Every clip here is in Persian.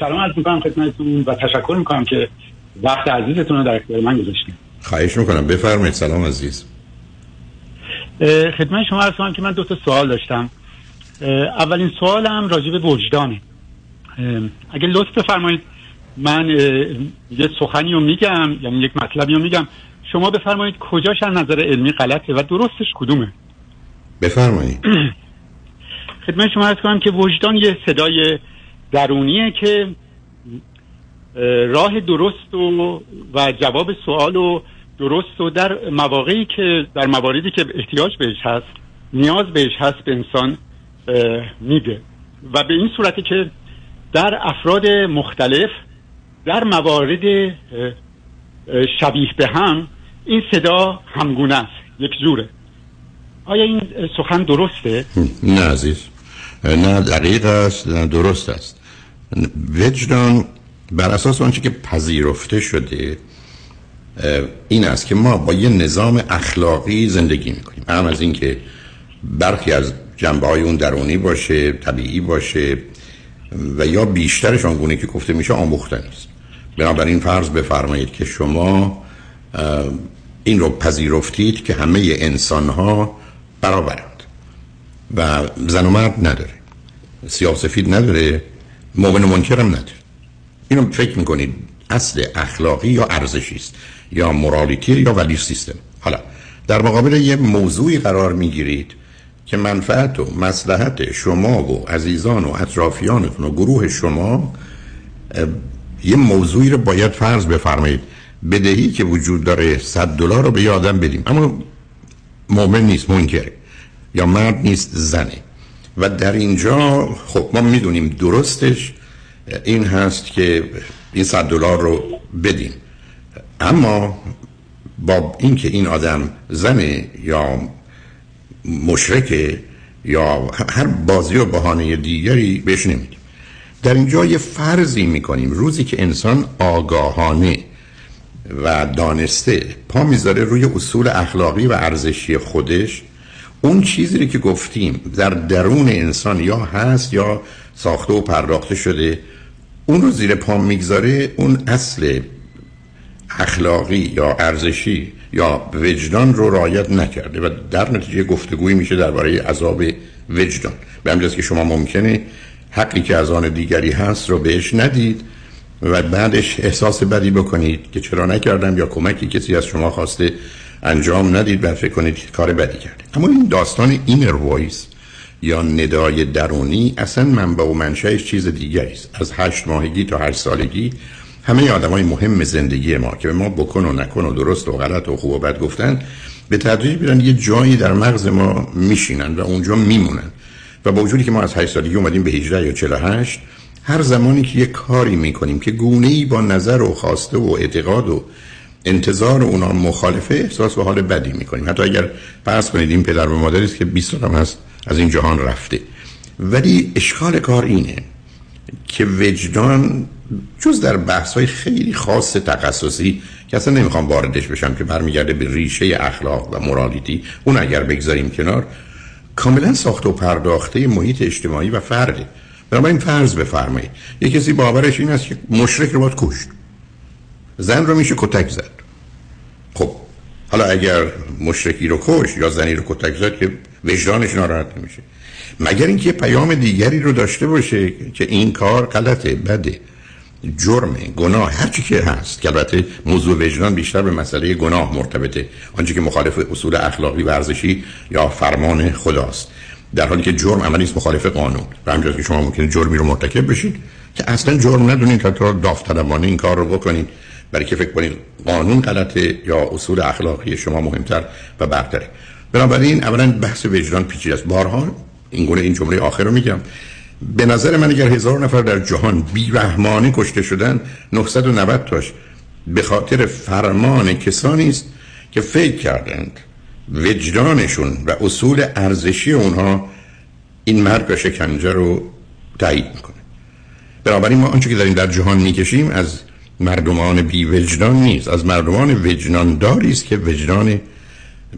سلام عرض می‌کنم خدمتتون و تشکر می‌کنم که وقت عزیزتون رو در اختیار من گذاشتید خواهش می‌کنم. بفرمایید. سلام عزیز. خدمت شما عرض کنم که من دو تا سوال داشتم. اولین سوالم راجع به وجدانه. اگه لطف بفرمایید من یه سخنی رو میگم یعنی یک مطلبی رو میگم. شما بفرمایید کجاش از نظر علمی غلطه و درستش کدومه؟ بفرمایید. خدمت شما عرض کنم که وجدان یه صدای درونیه که راه درست و, و جواب سوال و درست و در مواقعی که در مواردی که احتیاج بهش هست نیاز بهش هست به انسان میده. و به این صورتی که در افراد مختلف در موارد شبیه به هم این صدا همگونه است یک جوره. آیا این سخن درسته؟ نه عزیز. نه دقیق است نه درست است. وجدان بر اساس آنچه که پذیرفته شده این است که ما با یه نظام اخلاقی زندگی می‌کنیم. هم از اینکه برخی از جنبه های اون درونی باشه طبیعی باشه و یا بیشترش آنگونه که گفته میشه آموختن است بنابراین فرض بفرمایید که شما این رو پذیرفتید که همه انسان ها برابرند. و زن و مرد نداره. سیاسفید نداره. مؤمن و منکرم نداره. اینو فکر می‌کنید اصل اخلاقی یا ارزشی است یا مورالیتی یا ولی سیستم. حالا در مقابل یه موضوعی قرار می‌گیرید که منفعت و مسلحت شما و عزیزان و اطرافیانتون و گروه شما یه موضوعی رو باید فرض بفرمایید. بدهی که وجود داره 100 دلار رو به یادم بدیم. اما مؤمن نیست منکره یا مرد نیست زنه. و در اینجا خب ما می‌دونیم درستش این هست که این 100 دلار رو بدیم اما با اینکه این آدم زنه یا مشرکه یا هر بازی و بهانه دیگری بهش نمیدیم. در اینجا یه فرضی می‌کنیم. روزی که انسان آگاهانه و دانسته پا می‌ذاره روی اصول اخلاقی و ارزشی خودش اون چیزی که گفتیم در درون انسان یا هست یا ساخته و پرداخته شده اون رو زیر پا می‌گذاره اون اصل اخلاقی یا ارزشی یا وجدان رو رعایت نکرده و در نتیجه گفتگویی میشه درباره عذاب وجدان. به همجاز که شما ممکنه حقی که از آن دیگری هست رو بهش ندید و بعدش احساس بدی بکنید که چرا نکردم یا کمکی کسی از شما خواسته انجام ندید و فکر کنید کار بدی کرده اما این داستان inner voice یا ندای درونی اصلا منبع و منشأش چیز دیگری است. از هشت ماهگی تا هشت سالگی همه آدم های مهم زندگی ما که به ما بکن و نکن و درست و غلط و خوب و بد گفتن به تدریج بیرن یه جایی در مغز ما میشینن و اونجا میمونن. و با وجودی که ما از 8 سالگی اومدیم به 18 یا 48 هر زمانی که یه کاری می‌کنیم که گونه ای با نظر و خواسته و اعتقاد و انتظار اونا مخالفه احساس و حال بدی می‌کنیم. حتی اگر پس کنید این پدر و مادری است که 20 سال هست از این جهان رفته. ولی اشکال کار اینه که وجدان جز در بحث های خیلی خاص تخصصی که اصلا نمی‌خوام واردش بشم که برمیگرده به ریشه اخلاق و مورالیتی اون اگر بگذاریم کنار کاملا ساخت و پرداخته محیط اجتماعی و فرده. بنابراین فرض بفرمایید یه کسی باورش این است که مشرک رو باید کشت. زن رو میشه کتک زد. خب حالا اگر مشرکی رو کش یا زنی رو کتک زد که وجدانش ناراحت نمیشه. مگر اینکه پیام دیگری رو داشته باشه که این کار غلطه بده. جرم گناه هر چی که هست. که البته موضوع وجدان بیشتر به مسئله گناه مرتبطه. آنچه که مخالف اصول اخلاقی ورزشی یا فرمان خداست. در حالی که جرم عملی است مخالف قانون. و همجاست که شما ممکنه جرمی رو مرتکب بشید که اصلا جرم ندونید تا داوطلبانه این کار رو بکنید. برای که فکر کنید قانون غلطه یا اصول اخلاقی شما مهمتر و برتره. بنابراین اولا بحث وجدان پیچیده است. بارها این گونه این جمله آخر رو میگم. به نظر من اگر هزار نفر در جهان بیرحمانه کشته شدن 990 تاش به خاطر فرمان کسانی است که فکر کردند وجدانشون و اصول ارزشی اونها این مرگ و شکنجه رو تایید می‌کنه. بنابراین ما آنچه که داریم در جهان می‌کشیم از مردمان بی وجدان نیست. از مردمان وجدان داری است که وجدان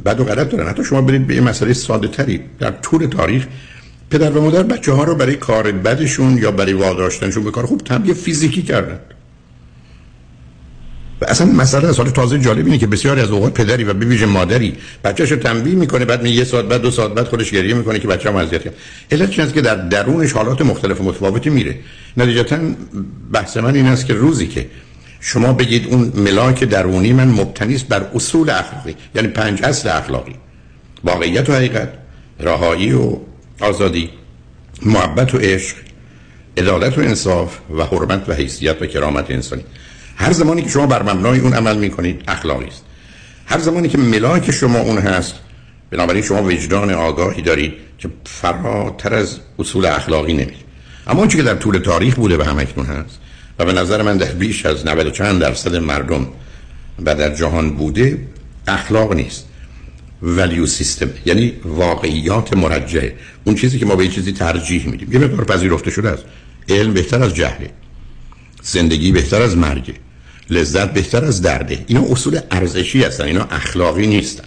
بد و غلط دارن. حتی شما برید به یه مسئله ساده تری. در طول تاریخ پدر و مادر بچه ها رو برای کار بدشون یا برای واداشتنشون به کار خوب تنبیه فیزیکی کردن. و اصلا مسئله از حال تازه جالب اینه که بسیاری از اوقات پدری و ببیشه مادری بچه‌شو تنبیه می‌کنه بعد یه ساعت بعد دو ساعت بعد خودش گریه می‌کنه که بچه‌م اذیت کرد علت چیزی که در درونش حالات مختلف و متفاوتی میره. نتیجتا بحث من این است که روزی که شما بگید اون ملاک درونی من مبتنی است بر اصول اخلاقی یعنی پنج اصل اخلاقی. واقعیت و حقیقت رهایی و آزادی محبت و عشق عدالت و انصاف و حرمت و حیثیت و کرامت انسانی. هر زمانی که شما بر مبنای اون عمل می‌کنید اخلاقی است. هر زمانی که ملاک شما اون هست بنابراین شما وجدان آگاهی دارید که فراتر از اصول اخلاقی نمید اما اون که در طول تاریخ بوده و همکنون هست به نظر من در بیش از 90 چند درصد مردم و در جهان بوده اخلاق نیست. ولیو سیستم یعنی واقعیات مرجعه اون چیزی که ما به چیزی ترجیح میدیم. یه مقدار پذیرفته شده است. علم بهتر از جهله. زندگی بهتر از مرگ لذت بهتر از درده. اینا اصول ارزشی هستن. اینا اخلاقی نیستن.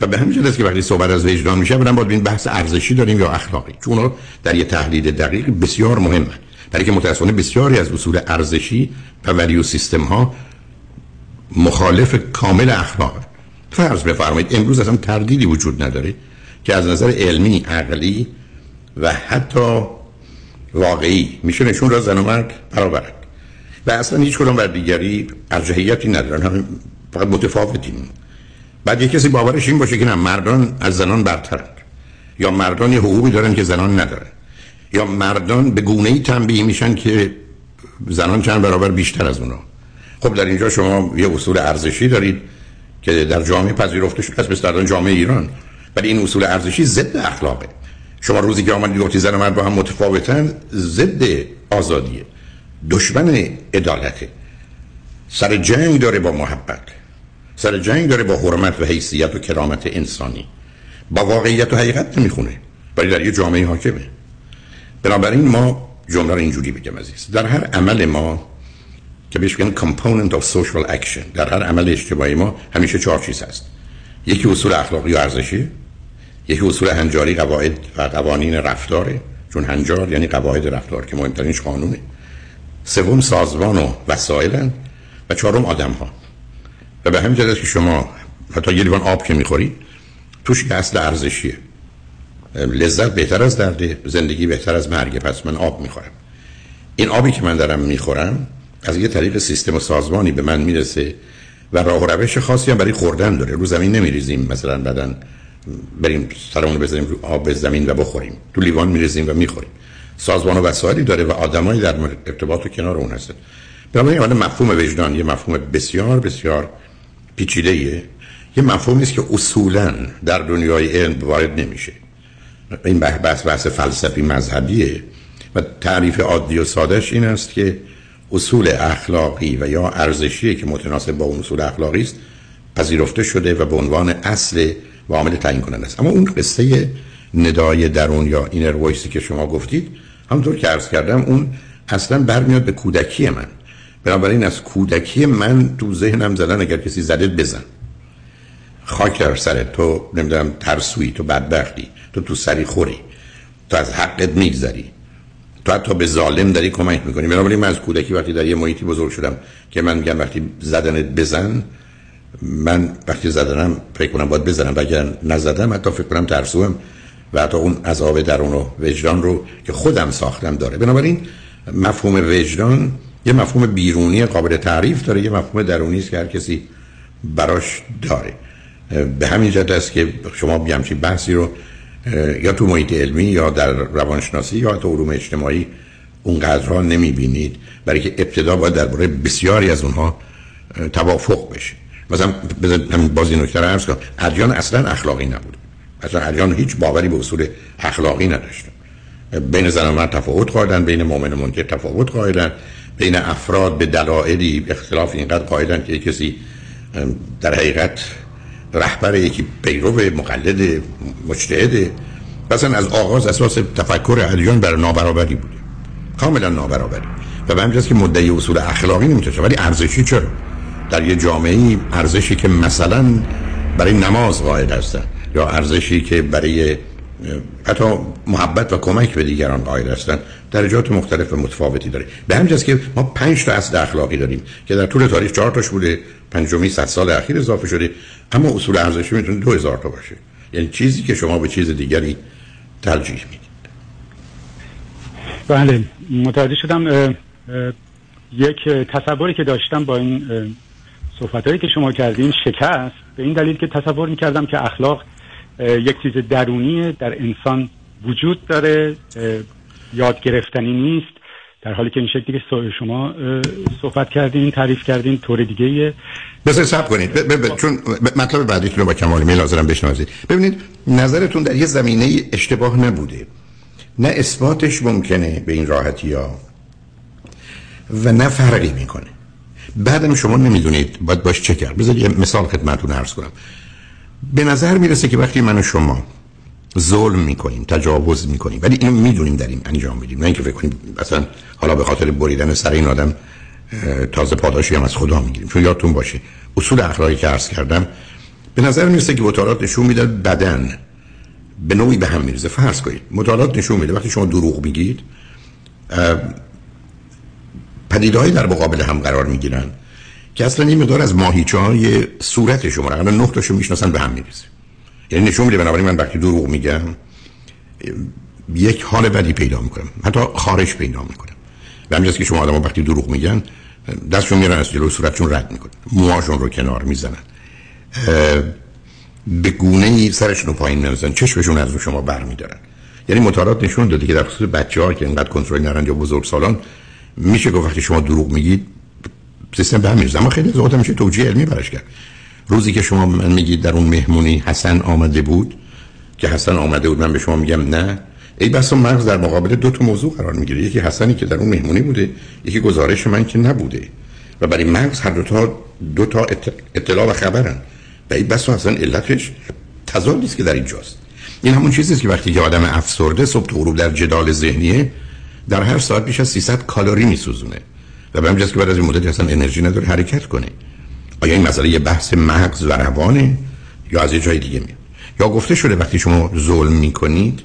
و به همین جهت که وقتی صحبت از وجدان میشه برام باید این بحث ارزشی داریم یا اخلاقی. چون در یه تحلیل دقیق بسیار مهمه برای که متاسفانه بسیاری از اصول ارزشی و ولیو سیستم ها مخالف کامل اخلاق فرض بفرمایید امروز اصلا تردیدی وجود نداره که از نظر علمی عقلی و حتی واقعی میشه نشون را زن و مرد برابرند و اصلا هیچ کدوم بر دیگری ارجحیتی ندارن. همین فقط متفاوتیم بعد یه کسی باورش این باشه که نه مردان از زنان برترند یا مردان حقوقی دارن که زنان ندارن. یا مردان به گونه ای تنبیه میشن که زنان چند برابر بیشتر از اونا. خب در اینجا شما یه اصول ارزشی دارید که در جامعه پذیرفته شده است در جامعه ایران. ولی این اصول ارزشی ضد اخلاقه. شما روزی که آمدید گفتی زن مرد با هم متفاوتن ضد آزادیه. دشمن عدالته. سر جنگ داره با محبت. سر جنگ داره با حرمت و حیثیت و کرامت انسانی. با واقعیت و حقیقت نمی‌خونه. ولی در یه جامعه حاکمه. بنابراین ما جمله رو اینجوری بگم عزیز. در هر عمل ما که بهش میگن component of social action در هر عمل اجتماعی ما همیشه چهار چیز هست. یکی اصول اخلاقی و ارزشی یکی اصول هنجاری قواعد و قوانین رفتاره چون هنجار یعنی قواعد رفتار که مهمترینش قانونه. سوم سازمان و وسایل و چهارم آدم ها و به همین جهت که شما حتی یه لیوان آب که می‌خورید توش که اصل ارزشیه. لذت بهتر از درده زندگی بهتر از مرگ. پس من آب می‌خورم. این آبی که من دارم می‌خورم از یه طریق سیستم و سازمانی به من می‌رسه و راه و روش خاصی هم برای خوردن داره. رو زمین نمیریزیم مثلا بدن بریم سرمون بزنیم رو آب زمین و بخوریم. تو لیوان میریزیم و می‌خوریم. سازمان و وسایلی داره و آدمایی در ارتباط و کنار اون هستن. بنابراین حالا مفهوم وجدان یه مفهوم بسیار بسیار پیچیده یه مفهومی است که اصولا در دنیای علم وارد نمیشه. این بحث بحث فلسفی مذهبیه و تعریف عادی و سادهش این است که اصول اخلاقی و یا ارزشی که متناسب با اون اصول اخلاقی است پذیرفته شده و به عنوان اصل و عامل تعیین کننده است. اما اون قصه ندای درون یا اینر وایسی که شما گفتید همونطور که عرض کردم اون اصلا برمیاد به کودکی من. بنابراین از کودکی من تو ذهنم زدن اگر کسی زده بزن. خاک در سرت تو نمی‌دونم ترسوی تو بدبختی. تو تو سری خوری. تو از حقت میگذری. تو حتی به ظالم داری کمک می‌کنی. بنابراین من از کودکی وقتی در یه محیطی بزرگ شدم که من میگم وقتی زدنت بزن من وقتی زدنم فکر کنم باید بزنم. و اگر نزدم حتی فکر کنم ترسوم. و حتی اون عذاب درون و وجدان رو که خودم ساختم داره. بنابراین مفهوم وجدان یه مفهوم بیرونی قابل تعریف داره یه مفهوم درونی است که هر کسی براش داره. به همین جهت است که شما بیامچی بحثی رو یا تو محیط علمی یا در روانشناسی یا تو علوم اجتماعی اونقدرها نمی‌بینید. برای که ابتدا باید درباره بسیاری از اونها توافق بشه. مثلا همین بازی نکته رو عرض کنم. ادیان اصلا اخلاقی نبود. اصلا ادیان هیچ باوری به اصول اخلاقی نداشتن بین زن و مرد تفاوت قائلن بین مؤمن و منکر تفاوت قائلن بین افراد به دلایلی اختلاف اینقدر قائلن که کسی در حقیقت رهبر یکی پیرو مقلد مجتهد. مثلا از آغاز اساس تفکر ادیان بر نابرابری بوده. کاملا نابرابری. و به همین که مدعی اصول اخلاقی نمی‌تونه ولی ارزشی چرا؟ در یه جامعه ارزشی که مثلا برای نماز قائل هستن یا ارزشی که برای حتی محبت و کمک به دیگران قائل هستن درجات مختلف و متفاوتی داره. به همین که ما پنج تا اصل اخلاقی داریم که در طول تاریخ چهار تاش بوده. پنجمی صد سال اخیر اضافه شده. اما اصول ارزشی می‌تونه دو هزار تا باشه. یعنی چیزی که شما به چیز دیگری ترجیح می‌دید. بله متوجه شدم یک تصوری که داشتم با این صحبت که شما کردین شکست. به این دلیل که تصور می‌کردم که اخلاق یک چیز درونی در انسان وجود داره یاد گرفتنی نیست. در حالی که این شکلی که شما صحبت کردین تعریف کردین طور دیگه ایه بسید سب کنید چون مطلب بعدیتون رو با کمال میل حاضرم بشنوازید. ببینید نظرتون در یه زمینه اشتباه نبوده. نه اثباتش ممکنه به این راحتی ها و نه فرقی می‌کنه. بعدم شما نمی‌دونید. باید باش چه کرد بذارید یه مثال خدمتتون عرض کنم. به نظر می‌رسه که وقتی من و شما ظلم می‌کنیم تجاوز می‌کنیم. ولی اینو می‌دونیم در این انجام میدیم. نه اینکه فکر کنیم مثلا حالا به خاطر بریدن سر این آدم تازه پاداشی هم از خدا می‌گیریم. چون یادتون باشه اصول اخلاقی که عرض کردم به نظر می‌رسه که مطالعات نشون میده بدن به نوعی به هم میرزه فرض کنید مطالعات نشون میده. وقتی شما دروغ میگید پدیدهایی در مقابل هم قرار می‌گیرن که اصلا این مدار از ماهیچه های صورت شما را نه تاشو می‌شناسن به هم میریزه. یعنی نشون میده بنابراین من وقتی دروغ میگم یک حال بدی پیدا می‌کنم. حتی خارش پیدا می‌کنم. و همینجاست که شما آدم وقتی دروغ میگن دستشون میرن از جلو صورتشون رد می‌کنن. موهاشون رو کنار می‌زنن. به گونه ای سرشون رو پایین نمی‌زنن چشمشون از رو شما برمیدارن. یعنی مطالعات نشون داده که در خصوص بچه که اینقدر کنترل نرن یا بزرگ سالان میشه گفت وقتی شما دروغ میگید سیستم به هم اما خیلی زیاد میشه توجیه علمی برش کرد. روزی که شما من میگید در اون مهمونی حسن آمده بود که حسن آمده بود من به شما میگم نه ای بس مغز در مقابل دو تا موضوع قرار می‌گیره یکی حسنی که در اون مهمونی بوده یکی گزارش من که نبوده. و برای مغز هر دو تا دو تا اطلاع و خبرن. و ای بس اصلا علتش تضاد نیست که در اینجاست. این همون چیزی که وقتی که آدم افسرده صبح تو غروب در جدال ذهنیه در هر ساعت بیش از 300 کالری میسوزونه. و به همجاست که بعد از این مدت اصلا انرژی نداره حرکت کنه. آیا این مسئله یه بحث مغز و روانه یا از یه جای دیگه میاد. یا گفته شده وقتی شما ظلم می‌کنید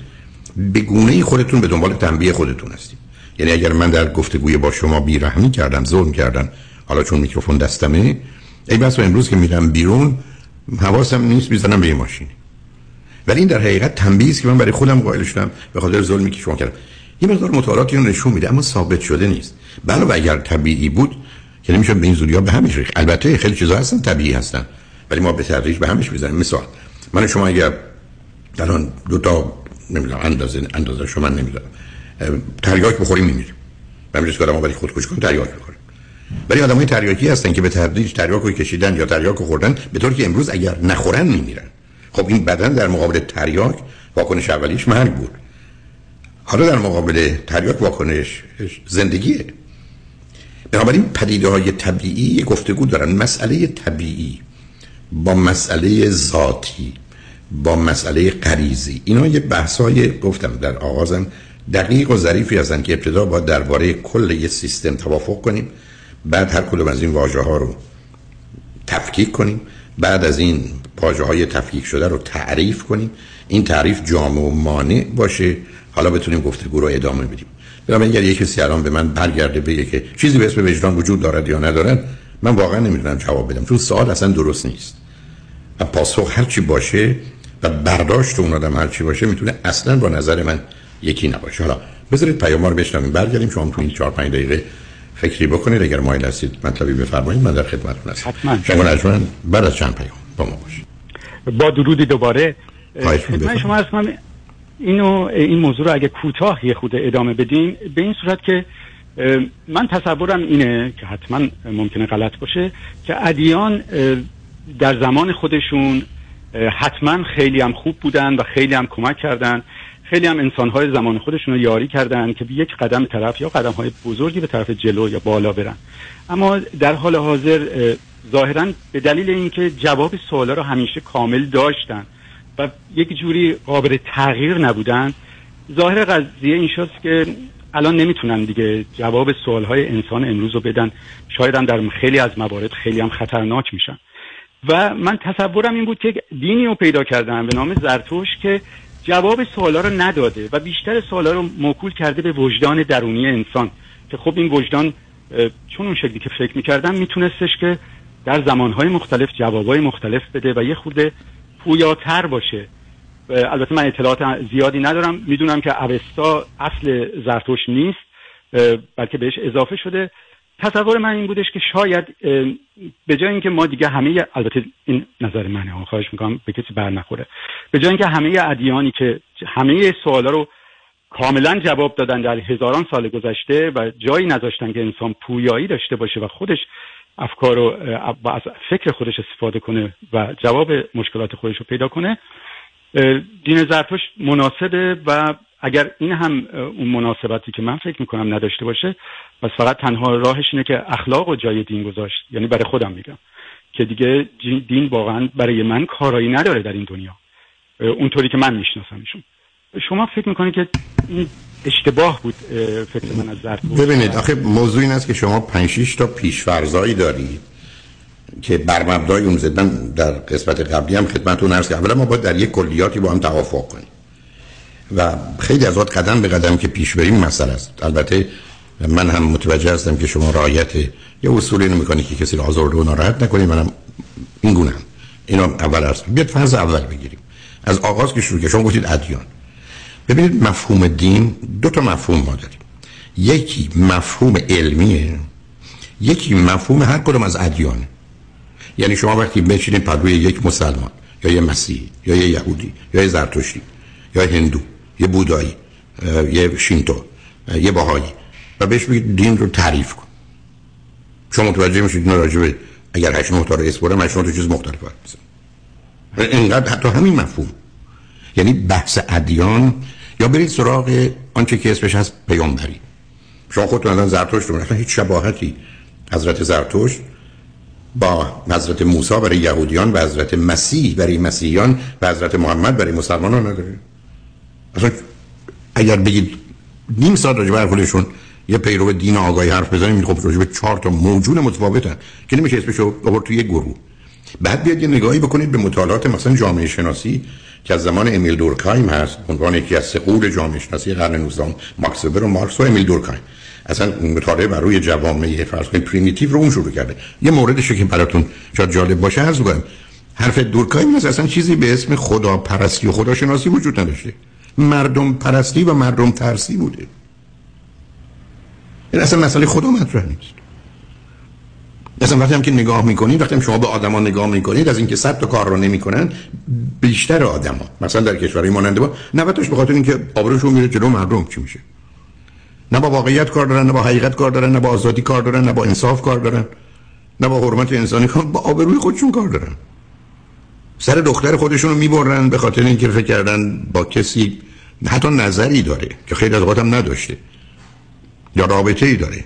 به گونه خودتون به دنبال تنبیه خودتون هستید. یعنی اگر من در گفتگوی با شما بیرحمی کردم ظلم کردم حالا چون میکروفون دستمه ای بس امروز که میرم بیرون حواسم نیست می‌زنم به یه ماشین. ولی این در حقیقت تنبیه است که من برای خودم قائل شدم به خاطر ظلمی که شما کردم. یه مقدار مطالعاتی رو نشون میده اما ثابت شده نیست. بله اگر طبیعی بود که نمیشه به این زودی به همش ریخت. البته خیلی چیزا هستن طبیعی هستن. ولی ما به تدریج به همش می‌زنیم. مثال من شما اگر الان دو تا نمی‌دونم اندازه اندازه شما نمی‌دونم تریاک بخوریم میمیریم. به همین که ما برای خودکشی کنیم تریاک بخوریم. ولی آدمای تریاکی هستن که به تدریج تریاک رو کشیدن یا تریاک رو خوردن به طوری که امروز اگر نخورن میمیرن. خب این بدن در مقابل تریاک واکنش اولیش مرگ بود. حالا در مقابل تریاک واکنش زندگیه. بنابراین پدیده های طبیعی گفتگو دارن. مسئله طبیعی با مسئله ذاتی با مسئله غریزی. اینا یه بحث های گفتم در آغازم دقیق و ظریفی هستن که ابتدا با درباره کل یه سیستم توافق کنیم. بعد هر کدوم از این واژه ها رو تفکیک کنیم. بعد از این واژه های تفکیک شده رو تعریف کنیم. این تعریف جامع و مانع باشه. حالا بتونیم گفتگو رو ادامه بدیم. بنابراین اگر یک کسی الان به من برگرده بگه که چیزی به اسم وجدان وجود دارد یا ندارد من واقعا نمی‌دونم جواب بدم چون سوال اصلا درست نیست. و پاسخ هر چی باشه و برداشت اون آدم هر چی باشه می‌تونه اصلا با نظر من یکی نباشه. حالا بذارید پیام رو بشنویم برگردیم شما تو این 4 5 دقیقه فکری بکنید. اگر مایل هستید مطلبی بفرمایید من در خدمتتون هستم. حتما. بعد از چند پیام با ما باشید. با درودی دوباره. من شما هستم. اینو این موضوع رو اگه کوتاه یه خود ادامه بدیم به این صورت که من تصورم اینه که حتما ممکنه غلط باشه که ادیان در زمان خودشون حتما خیلی هم خوب بودن و خیلی هم کمک کردن. خیلی هم انسانهای زمان خودشون رو یاری کردن که به یک قدم طرف یا قدم های بزرگی به طرف جلو یا بالا برن. اما در حال حاضر ظاهرا به دلیل اینکه جواب سوالا رو همیشه کامل داشتن و یک جوری قابل تغییر نبودن. ظاهر قضیه این شد که الان نمی‌تونن دیگه جواب های انسان امروز رو بدن. شاید هم در خیلی از موارد خیلی هم خطرناک میشن. و من تصورم این بود که دینی رو پیدا کردم به نام زرتوش که جواب سوالا رو نداده و بیشتر سوالا رو موکول کرده به وجدان درونی انسان. که خب این وجدان چون اون شکلی که فکر می‌کردم میتونستش که در زمانهای مختلف جوابهای مختلف بده و یه خورده پویاتر باشه. البته من اطلاعات زیادی ندارم. می‌دونم که اوستا اصل زرتوش نیست بلکه بهش اضافه شده. تصور من این بودش که شاید به جای اینکه ما دیگه همه البته این نظر منه خواهش می‌کنم به کسی بر نخوره. به جای اینکه همه ادیانی که همه سوالا رو کاملا جواب دادن در هزاران سال گذشته و جایی نذاشتن که انسان پویایی داشته باشه و خودش افکار رو از فکر خودش استفاده کنه و جواب مشکلات خودش رو پیدا کنه. دین زرتوش مناسبه و اگر این هم اون مناسبتی که من فکر می‌کنم نداشته باشه پس فقط تنها راهش اینه که اخلاق و جای دین گذاشت. یعنی برای خودم میگم که دیگه دین واقعا برای من کارایی نداره در این دنیا. اونطوری که من میشناسمشون. شما فکر می‌کنید که اشتباه بود فکر من از زرتوش ببینید آخه موضوع این است که شما 5 تا پیشفرزایی دارید که بر مبنای اون زدن در قسمت قبلی هم خدمتتون عرض کردم. اولا ما باید در یک کلیاتی با هم توافق کنیم و خیلی از وقت قدم به قدم که پیش بریم مسئله است. البته من هم متوجه هستم که شما رعایت یه اصولی اینو می‌کنی که کسی رو آزرده و ناراحت نکنید منم این گونه هم اول عرض بیاد فرض اول بگیریم. از آغاز که شروع که شما گفتید ادیان. ببینید مفهوم دین دو تا مفهوم ما داریم. یکی مفهوم علمیه یکی مفهوم هر کدوم از ادیان یعنی شما وقتی بچینید پروی یک مسلمان یا یه مسیحی یا یه یهودی یا یه زرتشتی یا هندو یه بودایی یه شینتو یه باهایی و بهش بگید دین رو تعریف کن. شما متوجه میشید اینا راجبه اگر هشت نقطه رو اسپورم هشت نقطه چیز مختلف اینقدر حتی همین مفهوم. یعنی بحث ادیان یا برید سراغ آنچه که اسمش هست پیامبری. شما خودتون الان زرتشت رو هیچ شباهتی حضرت زرتشت با حضرت موسی برای یهودیان و حضرت مسیح برای مسیحیان و حضرت محمد برای مسلمانان نداره. اصلا اگر بگید نیم ساعت راجع به یه پیرو دین آگاهی حرف بزنیم خب راجع به چهار تا موجود متفاوتن که نمیشه اسمشو آورد توی یک گروه. بعد بیاید یه نگاهی بکنید به مطالعات مثلا جامعه شناسی که از زمان امیل دورکایم هست. عنوان یکی از سه غول جامعه شناسی قرن 19 ماکس وبر و مارکس و امیل دورکایم. اصلا مطالعه بر روی جوامع فرض کنید primitive رو اون شروع کرده. یه موردشه که براتون شاید جالب باشه عرض کنم حرف دورکایم اصلا چیزی به اسم خدا پرستی و خداشناسی وجود نداشته. مردم پرستی و مردم ترسی بوده. این اصلا مسئله خدا مطرح نیست. اصلا وقتی هم که نگاه می‌کنید وقتی هم شما به آدما نگاه می‌کنید از اینکه صد تا کار رو نمی‌کنن بیشتر آدما مثلا در کشورهای ماننده با 90 به خاطر اینکه آبروشون میره جلو مردم چی میشه؟ نه با واقعیت کار دارن نه با حقیقت کار دارن نه با آزادی کار دارن نه با انصاف کار دارن نه با حرمت انسانی کار با آبروی خودشون کار دارن. سر دختر خودشون رو می‌برن به خاطر اینکه فکر کردن با کسی حتی نظری داره که خیلی از هم نداشته یا رابطه ای داره.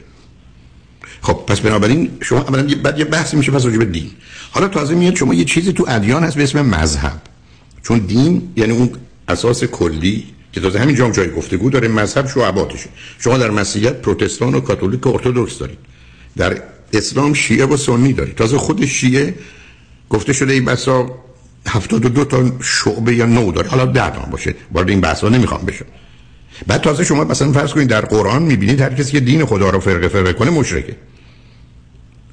خب پس بنابراین شما اولا بعد یه بحثی میشه پس راجع دین. حالا تازه میاد شما یه چیزی تو ادیان هست به اسم مذهب. چون دین یعنی اون اساس کلی که تازه همین جام جای گفتگو داره مذهب شعباتشه. شما در مسیحیت پروتستان و کاتولیک و ارتدوکس دارید. در اسلام شیعه و سنی دارید. تازه خود شیعه گفته شده ای بسا دو تا شعبه یا نو داره. حالا ده باشه. وارد این بحثا نمی‌خوام بشم. بعد تازه شما مثلا فرض کنید در قرآن می‌بینید هر کسی که دین خدا رو فرقه فرقه کنه مشرکه.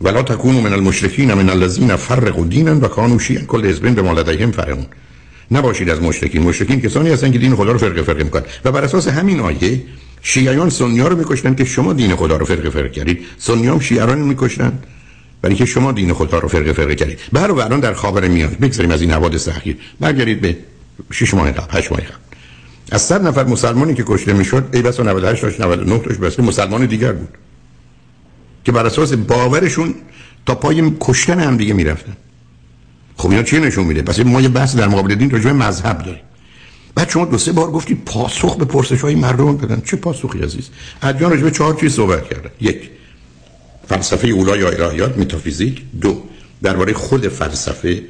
ولا تکونوا من المشرکین من الذين فرقوا دینا و كانوا شیعا. کل حزب به لدیهم فرمون نباشید از مشرکین. مشرکین کسانی هستن که دین خدا رو فرقه فرقه می‌کنن. و بر اساس همین آیه شیعیان سنیا رو میکشتن که شما دین خدا رو فرقه فرقه کردید. سنیام شیعیان میکشتن. برای که شما دین خدا رو فرقه فرقه کردید. بر الان در خاور میاد. بگذاریم از این حوادث اخیر. برگردید به 6 ماه قبل 8 ماه قبل. از 100 نفر مسلمانی که کشته می‌شد ای بس 98 تاش 99 تاش بس مسلمان دیگر بود. که بر اساس باورشون تا پای کشتن هم دیگه می‌رفتن. خب اینا چی نشون میده؟ پس ما یه بحث در مقابل دین راجع مذهب داریم. بعد شما دو سه بار گفتید پاسخ به پرسش های مردم بدن چه پاسخی عزیز؟ ادیان راجع به چهار چیز صحبت کردن. یک فلسفه اولا یا الهیات متافیزیک. دو درباره خود فلسفه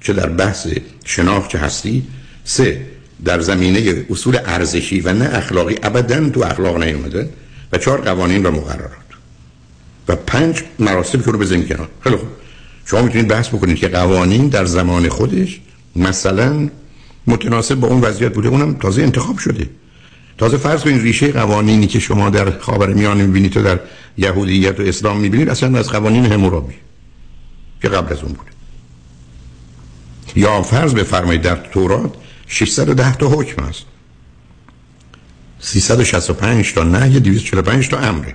چه در بحث شناخت چه هستی. سه در زمینه اصول ارزشی و نه اخلاقی ابدا تو اخلاق نیومده و چهار قوانین و مقررات. و پنج مراسم که رو بزنید کنار. خیلی خوب. شما می‌تونید بحث بکنید که قوانین در زمان خودش مثلا متناسب با اون وضعیت بوده. اونم تازه انتخاب شده. تازه فرض کنید ریشه قوانینی که شما در خاورمیانه می‌بینید تو در یهودیت و اسلام می‌بینید اصلا از قوانین همورابی که قبل از اون بوده. یا فرض بفرمایید در تورات 610 تا حکم است. 365 تا نهی 245 تا امره.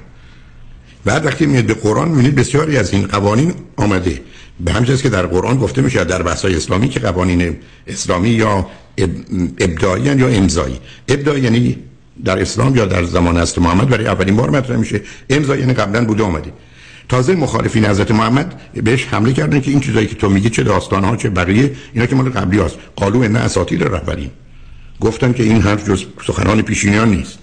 بعد وقتی میاد به قرآن می‌بینید بسیاری از این قوانین آمده. به همین که در قرآن گفته میشه در بحث‌های اسلامی که قوانین اسلامی یا ابدایی یا امضایی. ابدایی یعنی در اسلام یا در زمان است محمد برای اولین بار مطرح میشه. امضا یعنی قبلا بوده اومده تازه مخالفین حضرت محمد بهش حمله کردن که این چیزایی که تو میگی چه داستان ها چه بقیه اینا که مال قبلی هست قالو نه اساطیر رهبرین گفتن که این حرف جز سخنان پیشینیان نیست.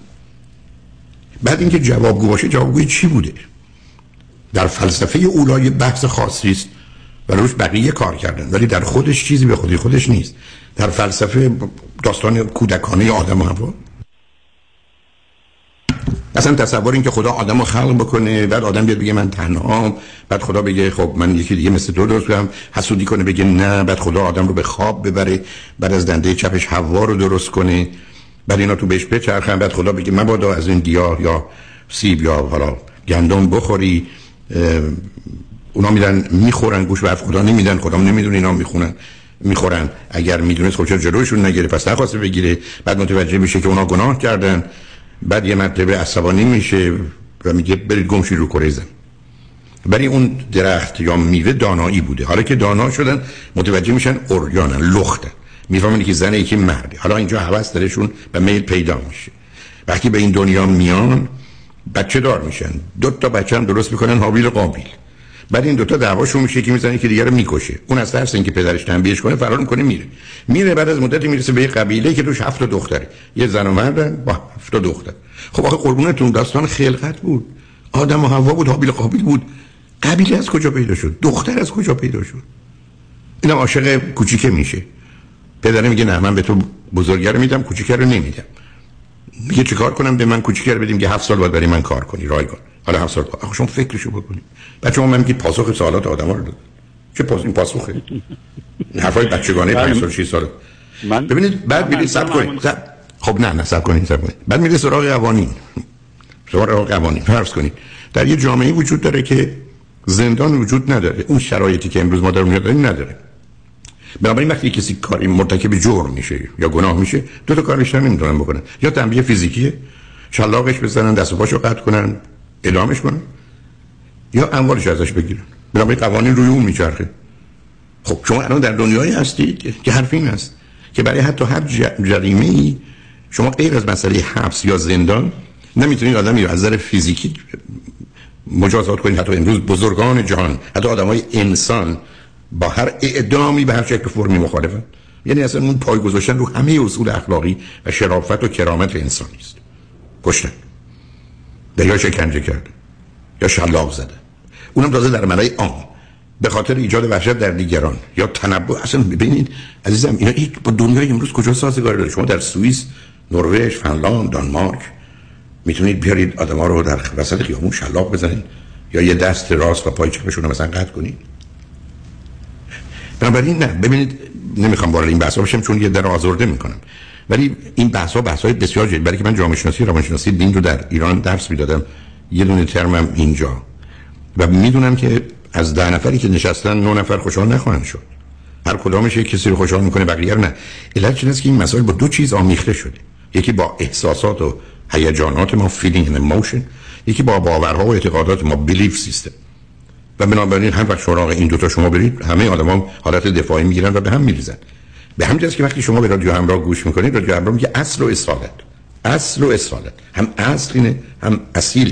بعد اینکه جوابگو باشه جوابگوی چی بوده؟ در فلسفه اولای بحث خاصی است و روش بقیه کار کردن. ولی در خودش چیزی به خودی خودش نیست. در فلسفه داستان کودکانه آدم و هوا اصلا تصور این که خدا آدم رو خلق بکنه بعد آدم بیاد بگه من تنها بعد خدا بگه خب من یکی دیگه مثل تو درست کنم حسودی کنه بگه نه بعد خدا آدم رو به خواب ببره بعد از دنده چپش هوا رو درست کنه بعد اینا تو بهش بچرخن بعد خدا بگه مبادا از این گیاه یا سیب یا حالا گندم بخوری اونا میدن می‌خورن گوش به خدا نمیدن خدا نمی‌دونه اینا می‌خونن می‌خورن اگر می‌دونست خب چرا جلوشون نگیره پس نخواسته بگیره بعد متوجه میشه که اونا گناه کردن. بعد یه مرتبه عصبانی میشه و میگه برید گمشی رو کره زن برای اون درخت یا میوه دانایی بوده. حالا که دانا شدن متوجه میشن اوریانن لختن می‌فهمن که زنه یکی مرده. حالا اینجا حوض درشون به میل پیدا میشه. وقتی به این دنیا میان بچه دار میشن. دو تا بچه هم درست می‌کنن حابیل قابیل. بعد این دوتا دعواشون میشه که می‌زنه که دیگه رو می‌کشه. اون از ترس اینکه پدرش تنبیهش کنه فرار می‌کنه میره. میره بعد از مدتی می‌رسه به یه قبیله که توش هفت دختره. یه زن و مرد با هفت دختر. خب آخه قربونتون داستان خلقت بود. آدم و حوا بود حابیل قابیل بود. قبیله از کجا پیدا شد؟ دختر از کجا پیدا شد؟ اینم عاشق کوچیکه میشه. پدر میگه نه من به تو بزرگه میدم کوچیکه رو نمیدم. میگه چیکار کنم؟ به من کوچیکه رو بدیم که هفت سال باید برای من کار کنی رایگان. حالا هفت سال آخه شما فکرشو بکنید شما من میگید پاسخ سوالات آدم رو داد. چه پاس این پاسخه؟ حرفای بچگانه 5 سال 6 سال. من ببینید بعد میرید سب کنید. خب نه نه سب کنید سب کنید. بعد میرید سراغ قوانین. سراغ قوانین فرض کنید. در یه جامعه وجود داره که زندان وجود نداره. اون شرایطی که امروز ما در اونجا داریم نداره. بنابراین وقتی کسی کاری مرتکب جرم میشه یا گناه میشه دو تا کار بیشتر نمی‌تونن بکنن. یا تنبیه فیزیکیه. شلاقش بزنن دست و پاشو قطع کنن. اعدامش کنن یا اموالش ازش بگیرن بنابراین قوانین روی اون میچرخه. خب شما الان در دنیایی هستید که حرف این است که برای حتی هر جریمه ای شما غیر از مسئله حبس یا زندان نمی‌تونید آدمی رو از نظر فیزیکی مجازات کنید. حتی امروز بزرگان جهان حتی آدمای انسان با هر اعدامی به هر شکل فرمی مخالفن. یعنی اصلا اون پای گذاشتن رو همه اصول اخلاقی و شرافت و کرامت انسانی است. کشتن. یا شکنجه کرده یا شلاق زده. اونم تازه در ملای عام به خاطر ایجاد وحشت در دیگران. یا تنبؤ اصلا ببینید عزیزم اینا هیچ با دنیای امروز کجا سازگار داره؟ شما در سوئیس نروژ فنلاند دانمارک می‌تونید بیارید آدما رو در وسط خیابون شلاق بزنید یا یه دست راست و پای چپشون رو مثلا قطع کنید. بنابراین نه ببینید نمی‌خوام وارد این بحثا بشم چون یه در آزرده می‌کنم. ولی این بحث ها بحث های بسیار جدی. برای که من جامعه شناسی روانشناسی دین رو در ایران درس می‌دادم. یه دونه ترمم اینجا. و می‌دونم که از ده نفری که نشستن نه نفر خوشحال نخواهند شد. هر کدامش یک کسی رو خوشحال می‌کنه بقیه نه. علت این که این مسائل با دو چیز آمیخته شده؟ یکی با احساسات و هیجانات ما feeling and emotion. یکی با باورها و اعتقادات ما belief system. و بنابراین هر وقت سراغ این دوتا شما برید همه آدما حالت دفاعی می‌گیرن و به هم میریزن. به همین که وقتی شما به رادیو همراه گوش می‌کنید رادیو همراه میگه اصل و اصالت. اصل و اصالت. هم اصل اینه هم اصیل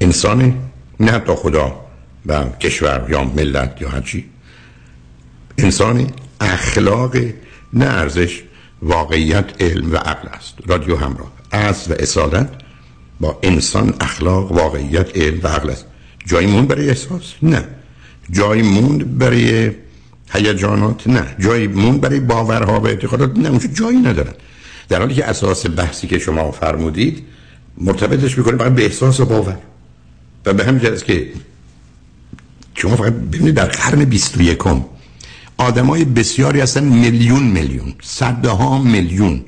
اینه. نه تا خدا و کشور یا ملت یا هرچی. انسان اخلاق نه ارزش واقعیت علم و عقل است. رادیو همراه. اصل و اصالت با انسان اخلاق واقعیت علم و عقل است. جایی موند برای احساس؟ نه. جایی موند برای هیجانات نه. جایی موند برای باورها و اعتقادات نه. اونجا جایی ندارن. در حالی که اساس بحثی که شما فرمودید مرتبطش می‌کنه فقط به احساس و باور. و به همین که شما فقط ببینید در قرن 21 آدمای بسیاری هستن میلیون میلیون صدها میلیون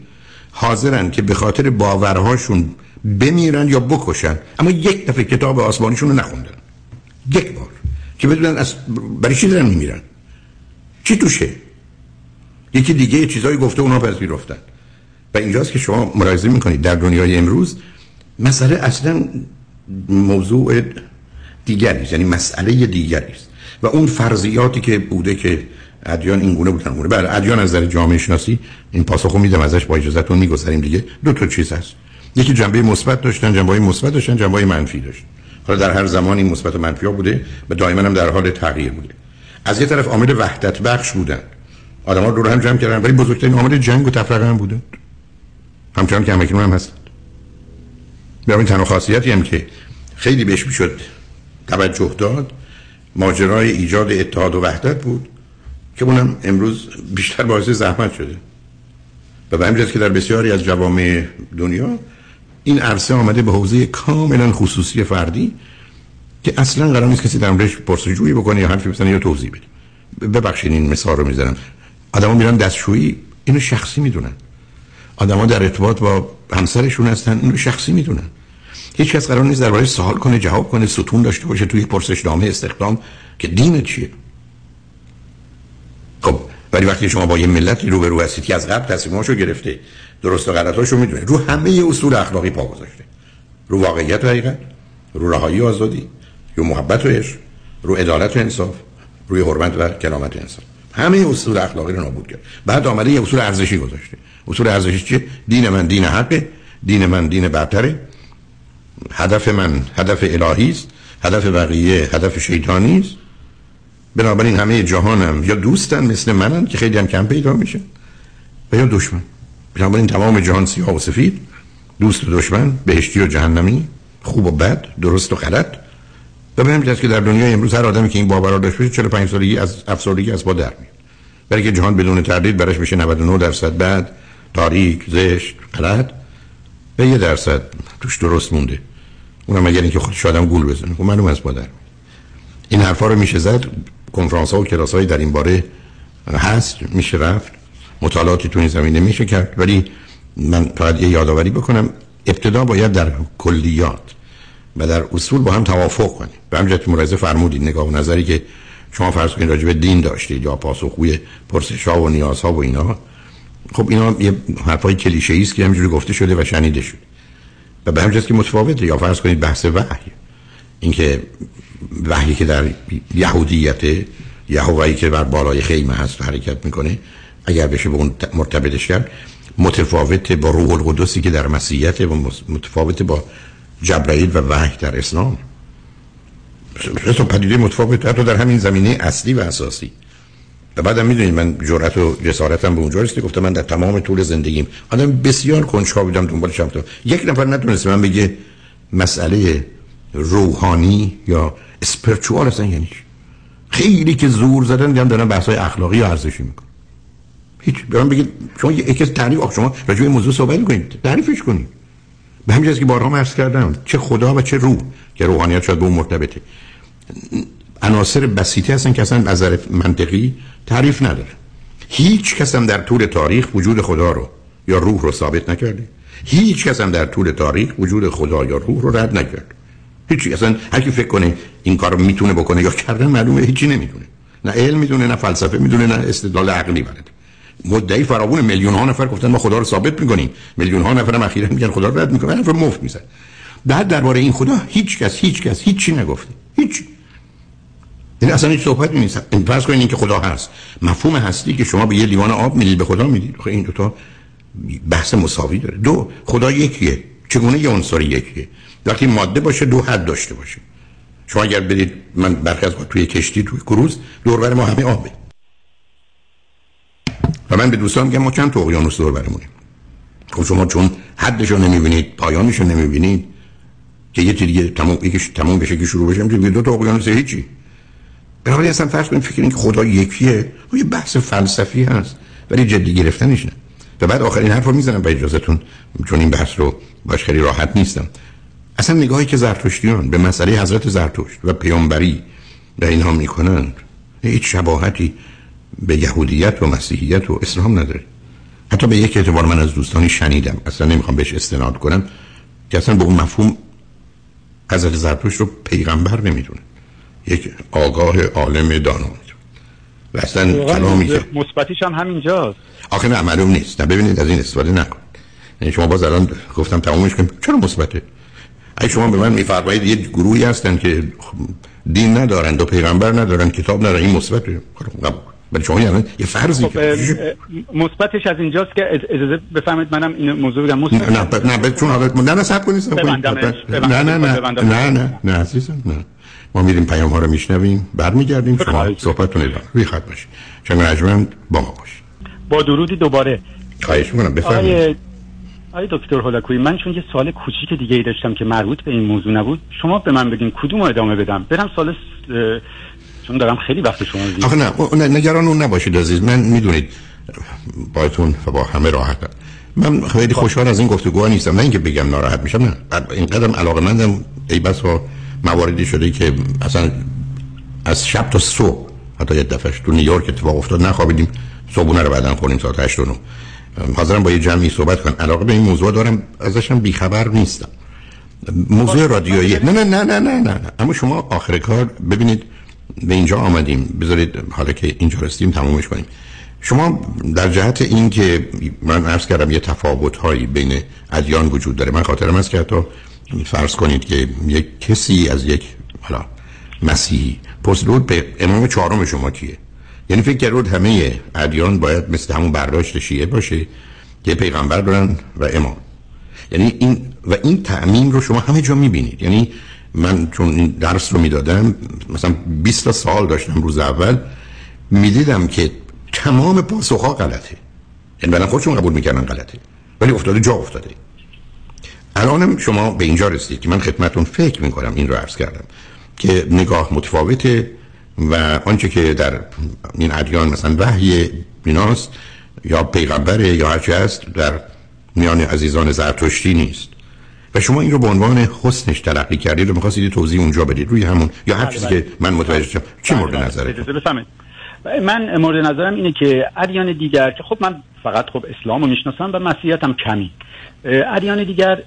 حاضرن که به خاطر باورهاشون بمیرن یا بکشن. اما یک دفعه کتاب آسمانیشون رو نخوندن. یک بار. که بدونن از برای چی دارن میمیرن؟ چی توشه؟ یکی دیگه چیزایی گفته اونا پذیرفتن. و اینجاست که شما ملاحظه می‌کنید. در دنیای امروز مسئله اصلا موضوع دیگری یعنی مسئله دیگری است. و اون فرضیاتی که بوده که ادیان این گونه بودن گونه. بله ادیان از نظر جامعه شناسی این پاسخو میدم ازش با اجازهتون می‌گذاریم دیگه. دو تا چیز هست. یکی جنبه مثبت داشتن جنبه مثبت داشتن جنبه منفی داشتن. حالا در هر زمانی مثبت و منفی ها بوده و دائما هم در حال تغییر بوده. از یه طرف عامل وحدت بخش بودن. آدم‌ها دور هم جمع کردن ولی بزرگترین عامل جنگ و تفرقه هم بوده همچنان که همکنون هم هست به این تنها خاصیتی هم که خیلی بهش می‌شد توجه داد ماجرای ایجاد اتحاد و وحدت بود که اونم امروز بیشتر باعث زحمت شده. و به همین که در بسیاری از جوامع دنیا این عرصه آمده به حوزه کاملا خصوصی فردی که اصلا قرار نیست کسی در موردش پرسجویی بکنه یا حرفی بزنه یا توضیح بده. ببخشید این مثال رو می‌زنم. آدما میرن دستشویی اینو شخصی می‌دونن. آدما در ارتباط با همسرشون هستن اینو شخصی می‌دونن. هیچ کس قرار نیست درباره سوال کنه جواب کنه ستون داشته باشه توی پرسشنامه استخدام که دین چیه. خب ولی وقتی شما با یه ملتی روبرو هستید که از قبل تصمیماشو گرفته درست و غلطاشو می‌دونه رو همه اصول اخلاقی پا گذاشته. رو واقعیت و حقیقت رو رهایی آزادی. رو محبت و عشق رو عدالت و انصاف روی حرمت و کرامت انسان همه اصول اخلاقی رو نابود کرد. بعد آمده یه اصول ارزشی گذاشته. اصول ارزشی چیه؟ دین من دین حقه دین من دین برتره. هدف من هدف الهی است هدف بقیه هدف شیطانی است. بنابراین همه جهانم یا دوستن مثل منن که خیلی هم کم پیدا میشه. و یا دشمن. بنابراین تمام جهان سیاه و سفید دوست و دشمن بهشتی و جهنمی خوب و بد درست و غلط. و به همین که در دنیای امروز هر آدمی که این باور داشته باشه 45 سالگی از افسردگی از با در میاد. برای که جهان بدون تردید برش بشه 99 درصد بعد تاریک زشت غلط. و یه درصد توش درست مونده. اونم اگر اینکه خودش آدم گول بزنه. خب معلوم از با در این حرفا رو میشه زد. کنفرانس ها و کلاس های در این باره هست. میشه رفت. مطالعاتی تو این زمینه میشه کرد. ولی من فقط یه یادآوری بکنم. ابتدا باید در کلیات و در اصول با هم توافق کنیم. به همین جهت ملاحظه فرمودید نگاه و نظری که شما فرض کنید راجع دین داشتید یا پاسخگوی پرسش ها و نیازها و اینا خب اینا یه حرفای کلیشه است که همینجوری گفته شده و شنیده شده. و به همین که متفاوته یا فرض کنید بحث وحی. اینکه وحی که در یهودیت یهوهی که بر بالای خیمه هست و حرکت می‌کنه اگر بشه به اون مرتبطش کرد متفاوت با روح القدسی که در مسیحیت و متفاوت با جبرائیل و وحی در اسلام. تو پدیده متفاوت حتی در همین زمینه اصلی و اساسی. و بعدم می‌دونید من جرأت و جسارتم به اونجا رسید گفتم من در تمام طول زندگیم آدم بسیار کنجکاو بودم دنبال چند تا یک نفر نتونست من بگه مسئله روحانی یا اسپرچوال اصلا یعنی خیلی که زور زدن دیدم دارن بحث های اخلاقی و ارزشی میکن هیچ برام بگید شما از تعریف شما راجع به موضوع صحبت کنید تعریفش کنید. به همین که بارها عرض کردم چه خدا و چه روح که روحانیت شاید به اون مرتبطه. عناصر بسیطی هستن که اصلا نظر منطقی تعریف نداره. هیچ کس هم در طول تاریخ وجود خدا رو یا روح رو ثابت نکرده. هیچ کس هم در طول تاریخ وجود خدا یا روح رو رد نکرد. هیچی اصلا هر کی فکر کنه این کار می‌تونه بکنه یا کردن معلومه هیچی نمی‌دونه. نه علم می‌دونه نه فلسفه می‌دونه نه استدلال عقلی بلده مدعی فراوون میلیون ها نفر گفتن ما خدا رو ثابت می‌کنیم. میلیون ها نفر هم اخیرا میگن خدا رو رد می‌کنه. حرف مفت میزن بعد درباره این خدا هیچ کس هیچ کس هیچی نگفته. هیچ. یعنی اصلا هیچ صحبت نیست. فرض کنید که خدا هست. مفهوم هستی که شما به یه لیوان آب می‌دید به خدا می‌دید خب این دو تا بحث مساوی داره. دو خدا یکیه. چگونه یه عنصر یکیه؟ وقتی ماده باشه دو حد داشته باشه. شما اگر برید من برخی از توی کشتی توی کروز دور ما همه آبه. و من به دوستان میگم ما چند تا اقیانوس دور برمونیم. خب شما چون حدش رو نمی‌بینید پایانش رو نمی‌بینید که یه دیگه تموم یکیش تموم بشه که شروع بشه میگه دو تا اقیانوس هیچی. بنابراین اصلا فرض کنید فکر که خدا یکیه و یه بحث فلسفی هست ولی جدی گرفتنش نه. و بعد آخرین حرف رو می‌زنم به اجازهتون چون این بحث رو باش خیلی راحت نیستم. اصلا نگاهی که زرتشتیان به مسئله حضرت زرتشت و پیامبری و اینها می‌کنند هیچ شباهتی به یهودیت و مسیحیت و اسلام نداره حتی به یک اعتبار من از دوستانی شنیدم. اصلا نمی‌خوام بهش استناد کنم که اصلا به اون مفهوم حضرت زرتوش رو پیغمبر نمی‌دونه. یک آگاه عالم دانا می‌دونه و اصلا کلامی که مثبتیش هم همینجاست. آخه نه معلوم نیست. نه ببینید از این استفاده نکن. یعنی شما باز الان گفتم تمومش کنیم. چرا مثبته؟ اگه شما به من میفرمایید یه گروهی هستن که دین ندارند و پیغمبر ندارند کتاب ندارن این مثبته. خب، ولی شما یعنی یه فرضی خب مثبتش از اینجاست که اجازه بفهمید منم این موضوع بگم مثبت نه نه چون حالت نه نه صبر کنید نه نه نه نه نه نه عزیزم نه. ما میریم پیام ها رو میشنویم برمیگردیم شما صحبتتون ادامه روی خط باشید. شما رجمند با ما باشید. با درودی دوباره. خواهش می‌کنم بفرمایید. آقای دکتر هولاکویی من چون یه سوال کوچیک دیگه ای داشتم که مربوط به این موضوع نبود شما به من بگین کدوم ادامه بدم؟ برم سال چون دارم خیلی وقت شما زیاد آخه نه نگران اون نباشید عزیز. من می‌دونید بایتون و با همه راحتم من خیلی خوشحال از این گفتگو نیستم. نه اینکه بگم ناراحت میشم نه. این قدم علاقه مندم ای بس با مواردی شده که اصلا از شب تا صبح حتی یه دفعه تو نیویورک اتفاق افتاد نخوابیدیم. صبحونه رو بعدن خوریم ساعت 8 و 9 حاضرم با یه جمعی صحبت کنم. علاقه به این موضوع دارم ازشم بیخبر نیستم. موضوع رادیویی. نه نه نه نه نه نه. اما شما آخر کار ببینید به اینجا آمدیم. بذارید حالا که اینجا رسیدیم تمومش کنیم. شما در جهت این که من عرض کردم یه تفاوت هایی بین ادیان وجود داره من خاطرم است که حتی فرض کنید که یک کسی از یک حالا مسیحی پرسید به امام چهارم شما کیه؟ یعنی فکر کرد همه ادیان باید مثل همون برداشت شیعه باشه که پیغمبر دارن و امام. یعنی این و این تعمیم رو شما همه جا می‌بینید. یعنی من چون این درس رو می‌دادم مثلا 20 سال داشتم روز اول می‌دیدم که تمام پاسخها غلطه. یعنی بعدا خودشون قبول می‌کردن غلطه. ولی افتاده جا افتاده. الانم شما به اینجا رسید که من خدمتون فکر می‌کنم این رو عرض کردم که نگاه متفاوته و آنچه که در این ادیان مثلا وحی ایناست یا پیغمبره یا هرچی هست در میان عزیزان زرتشتی نیست. و شما این رو به عنوان حسنش تلقی کردید و می‌خواستید توضیح اونجا بدید. روی همون. یا هر بله، چیزی که بله. من متوجه شدم. چی مورد بله، نظرت من مورد نظرم اینه که ادیان دیگر که خب من فقط خب اسلام رو می‌شناسم و مسیحیت هم کمی ادیان دیگر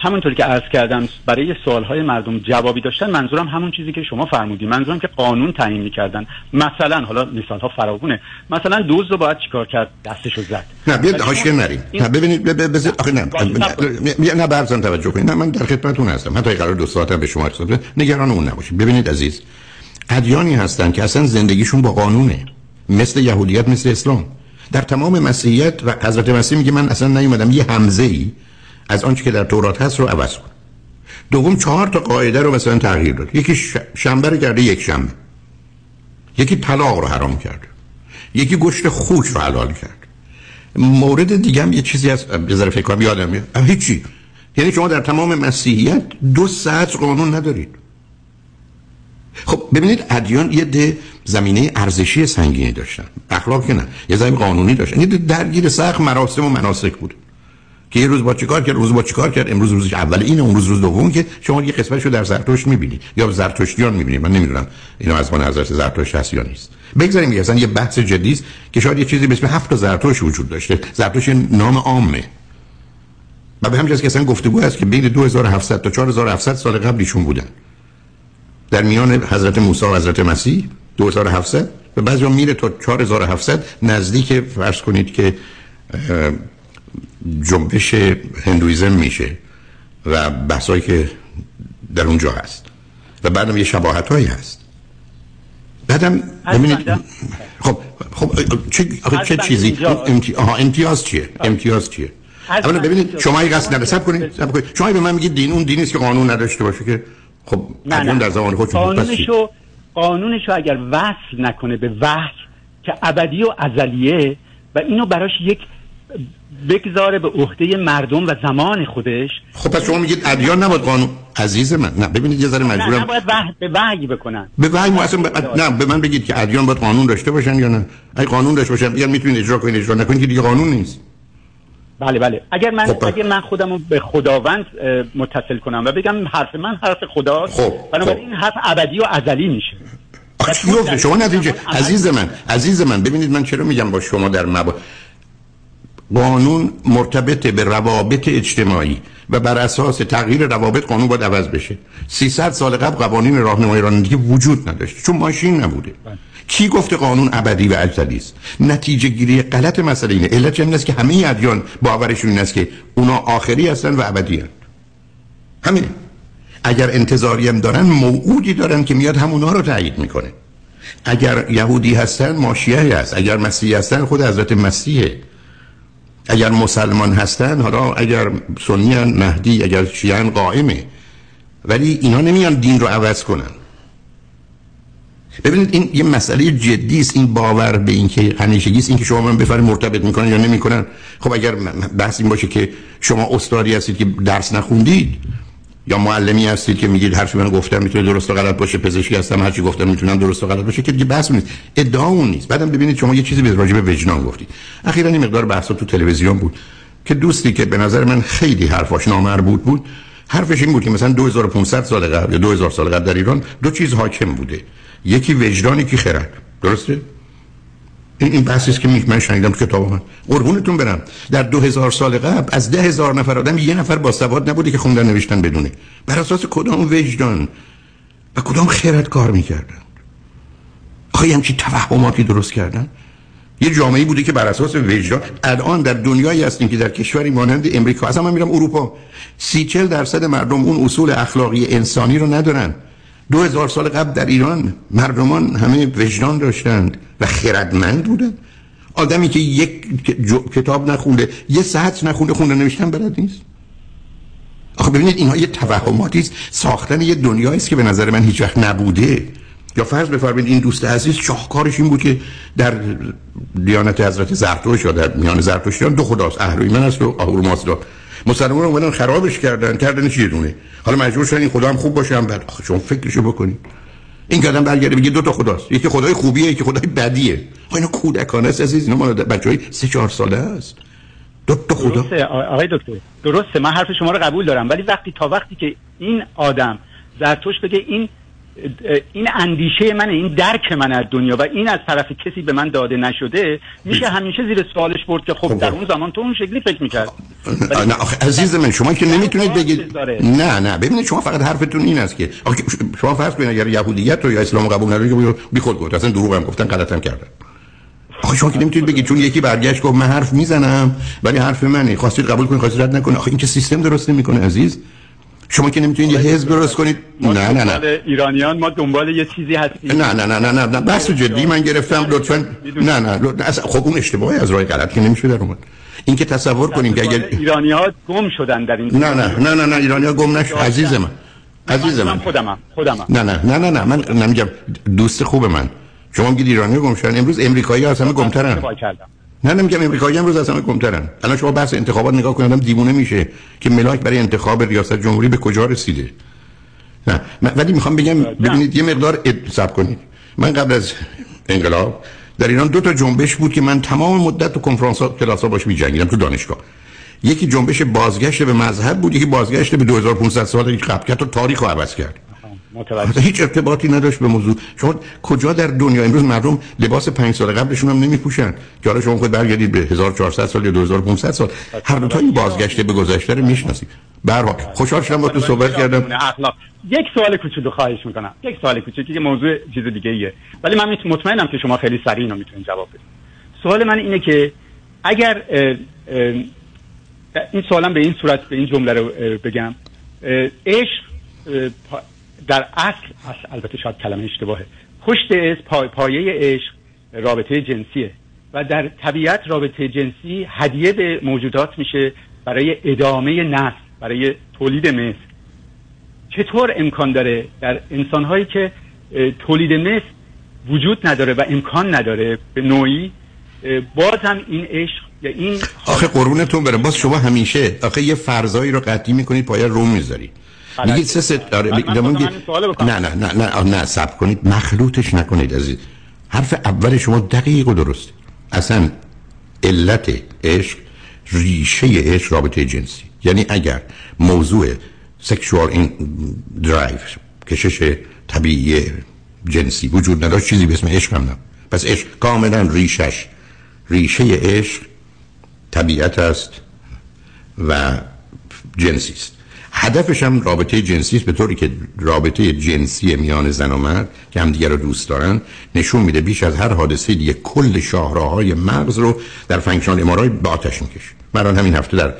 همونطوری که عرض کردم برای سوالهای مردم جوابی داشتن منظورم همون چیزی که شما فرمودی منظورم که قانون تعیین می‌کردن. مثلا حالا مثال ها فراوونه. مثلا دوز رو باید چیکار کرد؟ دستشو زد. نه بیاد حاشیه نریم. نه ببینید بذار آخه نه نه برزن توجه کنید. نه من در خدمتتون هستم. حتی قرار دو ساعت به شما رسیده نگران اون نباشید. ببینید عزیز ادیانی هستن که اصلا زندگیشون با قانونه. مثل یهودیت مثل اسلام. در تمام مسیحیت و حضرت مسیح میگه من اصلا نیومدم یه حمزه ای از آنچه که در تورات هست رو عوض کن. دوم چهار تا قاعده رو مثلا تغییر داد. یکی شنبه رو کرده یک شنبه. یکی طلاق رو حرام کرد. یکی گوشت خوش رو حلال کرد. مورد دیگه هم یه چیزی از بذار فکر کنم یادم میاد. هیچی. یعنی شما در تمام مسیحیت دو ساعت قانون ندارید. خب ببینید ادیان یه ده زمینه ارزشی سنگینی داشتن. اخلاق که نه. یه زمین قانونی داشتن. یه درگیر سخت مراسم و مناسک بود. که یه روز با چیکار کرد؟ روز با چیکار کرد؟ امروز روز اول اینه اون روز روز دوم که شما یه قسمتشو در زرتشت می‌بینید یا زرتشتیان می‌بینید من نمی‌دونم اینو از من حضرت زرتشت هست یا نیست. بگذاریم که اصلا یه بحث جدی است که شاید یه چیزی به اسم هفت زرتشت وجود داشته. زرتشت نام عامه. و به همین که اصلا گفتگو هست که بین 2700 تا 4700 سال قبل ایشون بودن. در میان حضرت موسی و حضرت مسیح 2700 و بعضی میره تا 4700 نزدیک فرض کنید که جنبش هندویزم میشه و بحثایی که در اونجا هست. و بعدم یه شباهت هایی هست. بعدم ببینید خب خب چه, چه چیزی؟ امتی... آها امتیاز چیه؟ امتیاز چیه؟ اولا ببینید شما ای قصد نداره کنید سب کنید. شما به من میگید دین اون دینی است که قانون نداشته باشه که خب نه. در زمان خودشون قانونشو قانونشو اگر وصل نکنه به وحی که ابدی و ازلیه و اینو براش یک بگذاره به عهده مردم و زمان خودش. خب پس شما میگید ادیان نباید قانون عزیز من. نه ببینید یه ذره مجبورم. نباید وح... به وحی بکنن. به وحی اصلا ب... نه به من بگید که ادیان باید قانون داشته باشن یا نه؟ اگه قانون داشته باشن بگن می‌تونید اجرا کنید اجرا نکنید که دیگه قانون نیست. بله بله. اگر من خب اگر من خودم رو به خداوند متصل کنم و بگم حرف من حرف خداست خب بنابراین خب. حرف ابدی و ازلی میشه. شما نتیجه عزیز من عزیز من ببینید من چرا میگم با شما در مبا قانون مرتبط به روابط اجتماعی و بر اساس تغییر روابط قانون باید عوض بشه. 300 سال قبل قوانین راهنمایی رانندگی وجود نداشت چون ماشین نبوده. بله. کی گفته قانون ابدی و ازلی است؟ نتیجه گیری غلط مسئله اینه. علت این است که همه ادیان باورشون این است که اونا آخری هستن و ابدی هستن. همینه اگر انتظاری هم دارن موعودی دارن که میاد همونا رو تایید می‌کنه. اگر یهودی هستن ماشیه هست. اگر مسیحی هستن خود حضرت مسیحه. اگر مسلمان هستن حالا اگر سنی مهدی اگر شیعن قائمه. ولی اینا نمیان دین رو عوض کنن. ببینید این یه مسئله جدی است. این باور به این که همیشگی است. این که شما من بفرمایید مرتبط می‌کنن یا نمی‌کنن. خب اگر بحث این باشه که شما استادی هستید که درس نخوندید یا معلمی هستید که میگید هر چی من گفتم می‌تونه درست و غلط باشه پزشکی هستم هر چی گفتم می‌تونم درست و غلط باشه که دیگه بحث نیست. ادعا اون نیست. بعدم ببینید شما یه چیزی به راجع به وجدان گفتید. اخیرا این مقدار بحثا تو تلویزیون بود که دوستی که به نظر من خیلی حرفاش نامربوط بود حرفش این بود که مثلا 2500 سال قبل یا 2000 سال قبل در ایران دو چیز حاکم بوده. یکی وجدان یکی خرد. درسته؟ این این بحثی است که من شنیدم تو کتاب من قربونتون برم. در دو هزار سال قبل از ده هزار نفر آدم یه نفر با سواد نبوده که خوندن نوشتن بدونه. بر اساس کدام وجدان و کدام خرد کار می‌کردن؟ آخه همچی توهماتی درست کردن؟ یه جامعه بوده که بر اساس وجدان الان در دنیایی هستیم که در کشوری مانند امریکا اصلا من میرم اروپا. سی چل درصد مردم اون اصول اخلاقی انسانی رو ندارن. دو هزار سال قبل در ایران مردمان همه وجدان داشتند و خردمند بودند. آدمی که یک کتاب نخونده یه ساعت نخونده خونده نوشتن بلد نیست. آخه ببینید اینها یه توهماتی است. ساختن یه دنیایی است که به نظر من هیچ وقت نبوده. یا فرض بفرمایید این دوست عزیز شاهکارش این بود که در دیانت حضرت زرتشت یا در میان زرتشتیان دو خداست اهریمن است و اهورامازدا مسلمان اومدن خرابش کردن کردن چیه دونه؟ حالا مجبور شدن این خدا هم خوب باشه هم بد. آخه شما فکرشو بکنید. این کردن برگرده بگه دو تا خداست. یکی خدای خوبیه یکی خدای بدیه. آ اینا کودکانه است عزیز. اینا مال بچهای 3 4 ساله است. دو تا خدا. درسته آقای دکتر. درسته من حرف شما رو قبول دارم. ولی وقتی تا وقتی که این آدم زرتوش بگه این این اندیشه منه این درک من از دنیا و این از طرف کسی به من داده نشده میشه همیشه زیر سوالش برد که خب, خب، در اون زمان تو اون شکلی فکر می‌کرد. نه آخه عزیز من شما که نمی‌تونید بگید نه نه ببینید شما فقط حرفتون این است که شما فرض کنید اگر یهودیت رو یا اسلام قبول ندارید بی خود گفت اصلا دروغ هم گفتن غلطم کردن. آخه شما که نمی‌تونید بگید چون یکی برگشت گفت من حرف می‌زنم ولی حرف منه خواستید قبول کنید خواستید رد نکنید. آخه این که سیستم درست نمی‌کنه عزیز. شما که نمی‌تونید یه حزب درست کنید نه نه نه ایرانیان ما دنبال یه چیزی هستیم نه نه نه نه نه, نه. بحث جدی من گرفتم لطفا نه نه خب اون اشتباهی از راه غلط که نمیشه در اومد این که تصور کنیم که اگر ایرانی ها گم شدن در این نه نه نه نه نه ایرانی ها گم نشد عزیز من عزیز من خودم خودم نه نه نه نه نه من نمیگم دوست خوب من شما میگید ایرانی ها گم شدن امروز امریکایی ها اصلا گمترن نه نمیگم امریکایی امروز اصلا کمترن. الان شما بحث انتخابات نگاه کنید آدم دیوونه میشه که ملاک برای انتخاب ریاست جمهوری به کجا رسیده. نه. ولی می‌خوام بگم ببینید یه مقدار ادساب کنید. من قبل از انقلاب در ایران دو تا جنبش بود که من تمام مدت تو کنفرانس ها کلاس ها باش میجنگیدم تو دانشگاه. یکی جنبش بازگشت به مذهب بود یکی بازگشت به 2500 سال قبل که تو تاریخ رو عوض کرد. متوجه هیچ ارتباطی نداشت به موضوع. شما کجا در دنیا؟ امروز مردم لباس پنج سال قبلشون هم نمیپوشن. که حالا شما خود برگردید به 1400 سال یا 2500 سال هر دو تا این بازگشته به گذشته رو می‌شناسید. به هر حال خوشحال شدم با تو صحبت کردم. یک سوال کوچولو خواهش می‌کنم. یک سوال کوچولو که موضوع چیز دیگه ایه ولی من مطمئنم که شما خیلی سریع اینو می‌تونید جواب بدید. سوال من اینه که اگر این سوالم به این صورت به این جمله رو بگم. عشق در اصل البته شاید کلمه اشتباهه. پشت عشق پای پایه عشق رابطه جنسیه و در طبیعت رابطه جنسی هدیه به موجودات میشه برای ادامه نسل برای تولید مثل. چطور امکان داره در انسانهایی که تولید مثل وجود نداره و امکان نداره به نوعی باز هم این عشق یا این آخه قربونتون برم. باز شما همیشه آخه یه فرضایی رو قطعی می‌کنید پای روم می‌ذارید. میگید سه ست داره نه نه نه نه نه صبر کنید مخلوطش نکنید عزیز. حرف اول شما دقیق و درست اصلا علت عشق ریشه عشق رابطه جنسی. یعنی اگر موضوع sexual این درایو کشش طبیعی جنسی وجود نداشت چیزی به اسم عشق هم نبود. پس عشق کاملا ریشش ریشه عشق طبیعت است و جنسی است. هدفش هم رابطه جنسی است به طوری که رابطه جنسی میان زن و مرد که همدیگه رو دوست دارن نشون میده بیش از هر حادثه دیگه کل شاهراهای مغز رو در فنکشنال امارای به آتش می‌کشه. من همین هفته در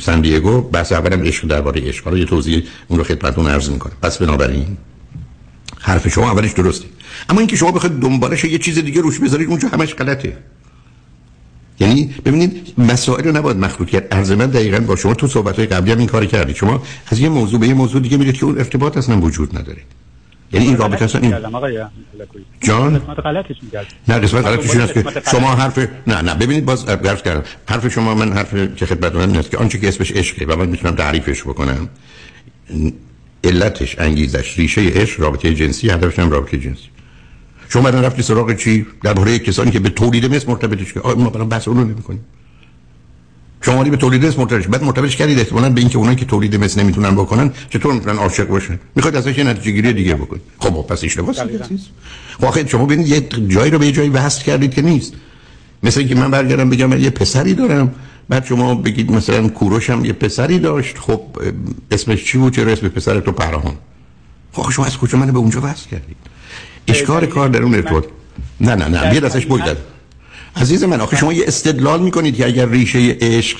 سن دیگو بحث اولم عشق درباره عشق. رو یه توضیح اون رو خدمتتون عرض می‌کنم. پس بنابراین حرف شما اولش درسته. اما اینکه شما بخواید دنبالش یه چیز دیگه روش بذارید اونجا همش غلطه. یعنی ببینید مسائل رو نباید مخلوط کرد. عرض من دقیقا با شما تو صحبت های قبلی هم این کاری کردید. شما از یه موضوع به یه موضوع دیگه میرید که اون ارتباط اصلا وجود نداره. یعنی این رابطه اصلا این جان؟ نه قسمت غلطش این است که شما حرف نه نه ببینید باز عرض کردم. حرف شما من حرف که خدمت من است که آنچه که اسمش عشقه و من می‌تونم تعریفش بکنم. علتش انگیزش ریشه عشق رابطه جنسی هدفش هم رابطه جنسی. شما بعدا رفتی سراغ چی؟ درباره کسانی که به تولید مثل مرتبطش که ما برام بحث اون رو نمی‌کنیم. شما به تولید مثل مرتبطش بعد مرتبطش کردید احتمالاً به اینکه اونایی که تولید مثل نمی‌تونن بکنن چطور می‌تونن عاشق باشن؟ می‌خواد ازش نتیجه گیری دیگه بکنید. خب پس اشتباه است. خب آخه شما ببینید یه جایی رو به جایی وصل کردید که نیست. مثل اینکه من برگردم بگم من یه پسری دارم. بعد شما بگید مثلا کوروش هم یه پسری داشت. خب اسمش چی بود؟ چرا اسم پسر تو پرهان خب شما از کجا منو به اونجا وصل کردید؟ اشکار کار در اون ارتباط. نه نه نه بیاد ازش بگذر عزیز من آخه شما یه استدلال می‌کنید که اگر ریشه عشق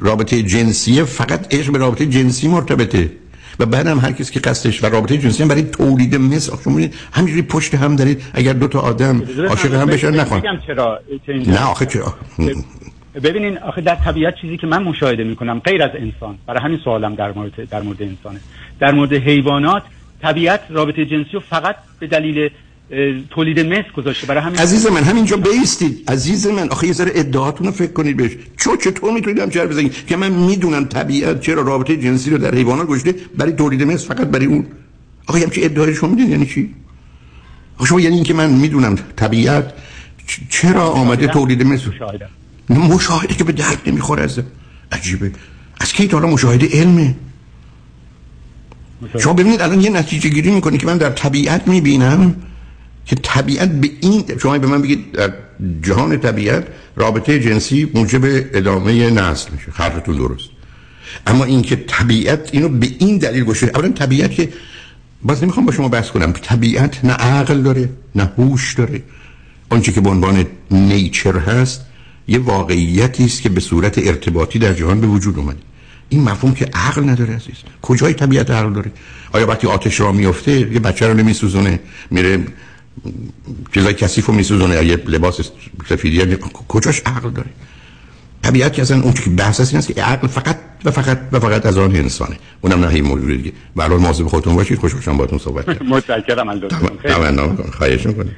رابطه جنسیه فقط عشق به رابطه جنسی مرتبطه. و بعدم هر کسی که قصدش و رابطه جنسی هم برای تولید مثل شما همینجوری پشت هم دارید. اگر دو تا آدم عاشق هم بشن نخوان. نه آخه چرا؟ ببینین آخه در طبیعت چیزی که من مشاهده می‌کنم غیر از انسان برای همین سوالم در مورد در مورد انسانه. در مورد حیوانات طبیعت رابطه جنسی رو فقط به دلیل تولید مثل گذاشته. برای همین عزیز من همینجا بیستید. عزیز من آخه یه ذره ادعاتون رو فکر کنید بهش. چو چطور می‌تونید هم چرا بزنید؟ که من می‌دونم طبیعت چرا رابطه جنسی رو در حیوانات گذاشته برای تولید مثل فقط برای اون. آخه همچی ادعای شما می‌دونید یعنی چی؟ آخه شما یعنی اینکه من می‌دونم طبیعت چرا آمده تولید مثل؟ مشاهده. که به درد نمی‌خوره از عجیبه. از کی تا مشاهده علمه؟ شما ببینید الان یه نتیجه گیری می‌کنی که من در طبیعت می‌بینم که طبیعت به این شما به من بگید در جهان طبیعت رابطه جنسی موجب ادامه نسل میشه حرفتون درست. اما اینکه طبیعت اینو به این دلیل باشه اولا طبیعت که باز نمی‌خوام با شما بحث کنم. طبیعت نه عقل داره نه هوش داره. آنچه که به عنوان نیچر هست یه واقعیتی است که به صورت ارتباطی در جهان به وجود اومده. این مفهوم که عقل نداره عزیز. کجای طبیعت عقل داره؟ آیا وقتی آتش را میفته یه بچه رو نمیسوزونه میره چیزای کثیف رو میسوزونه یه لباس سفیدی کجاش عقل داره؟ طبیعت که اصلا اون که بحث است این است که عقل فقط و فقط و فقط از آن انسانه. اونم نه موجود دیگه. برای مواظب خودتون باشید. خوشحالم باهاتون صحبت کردم. متشکرم خواهش می‌کنم.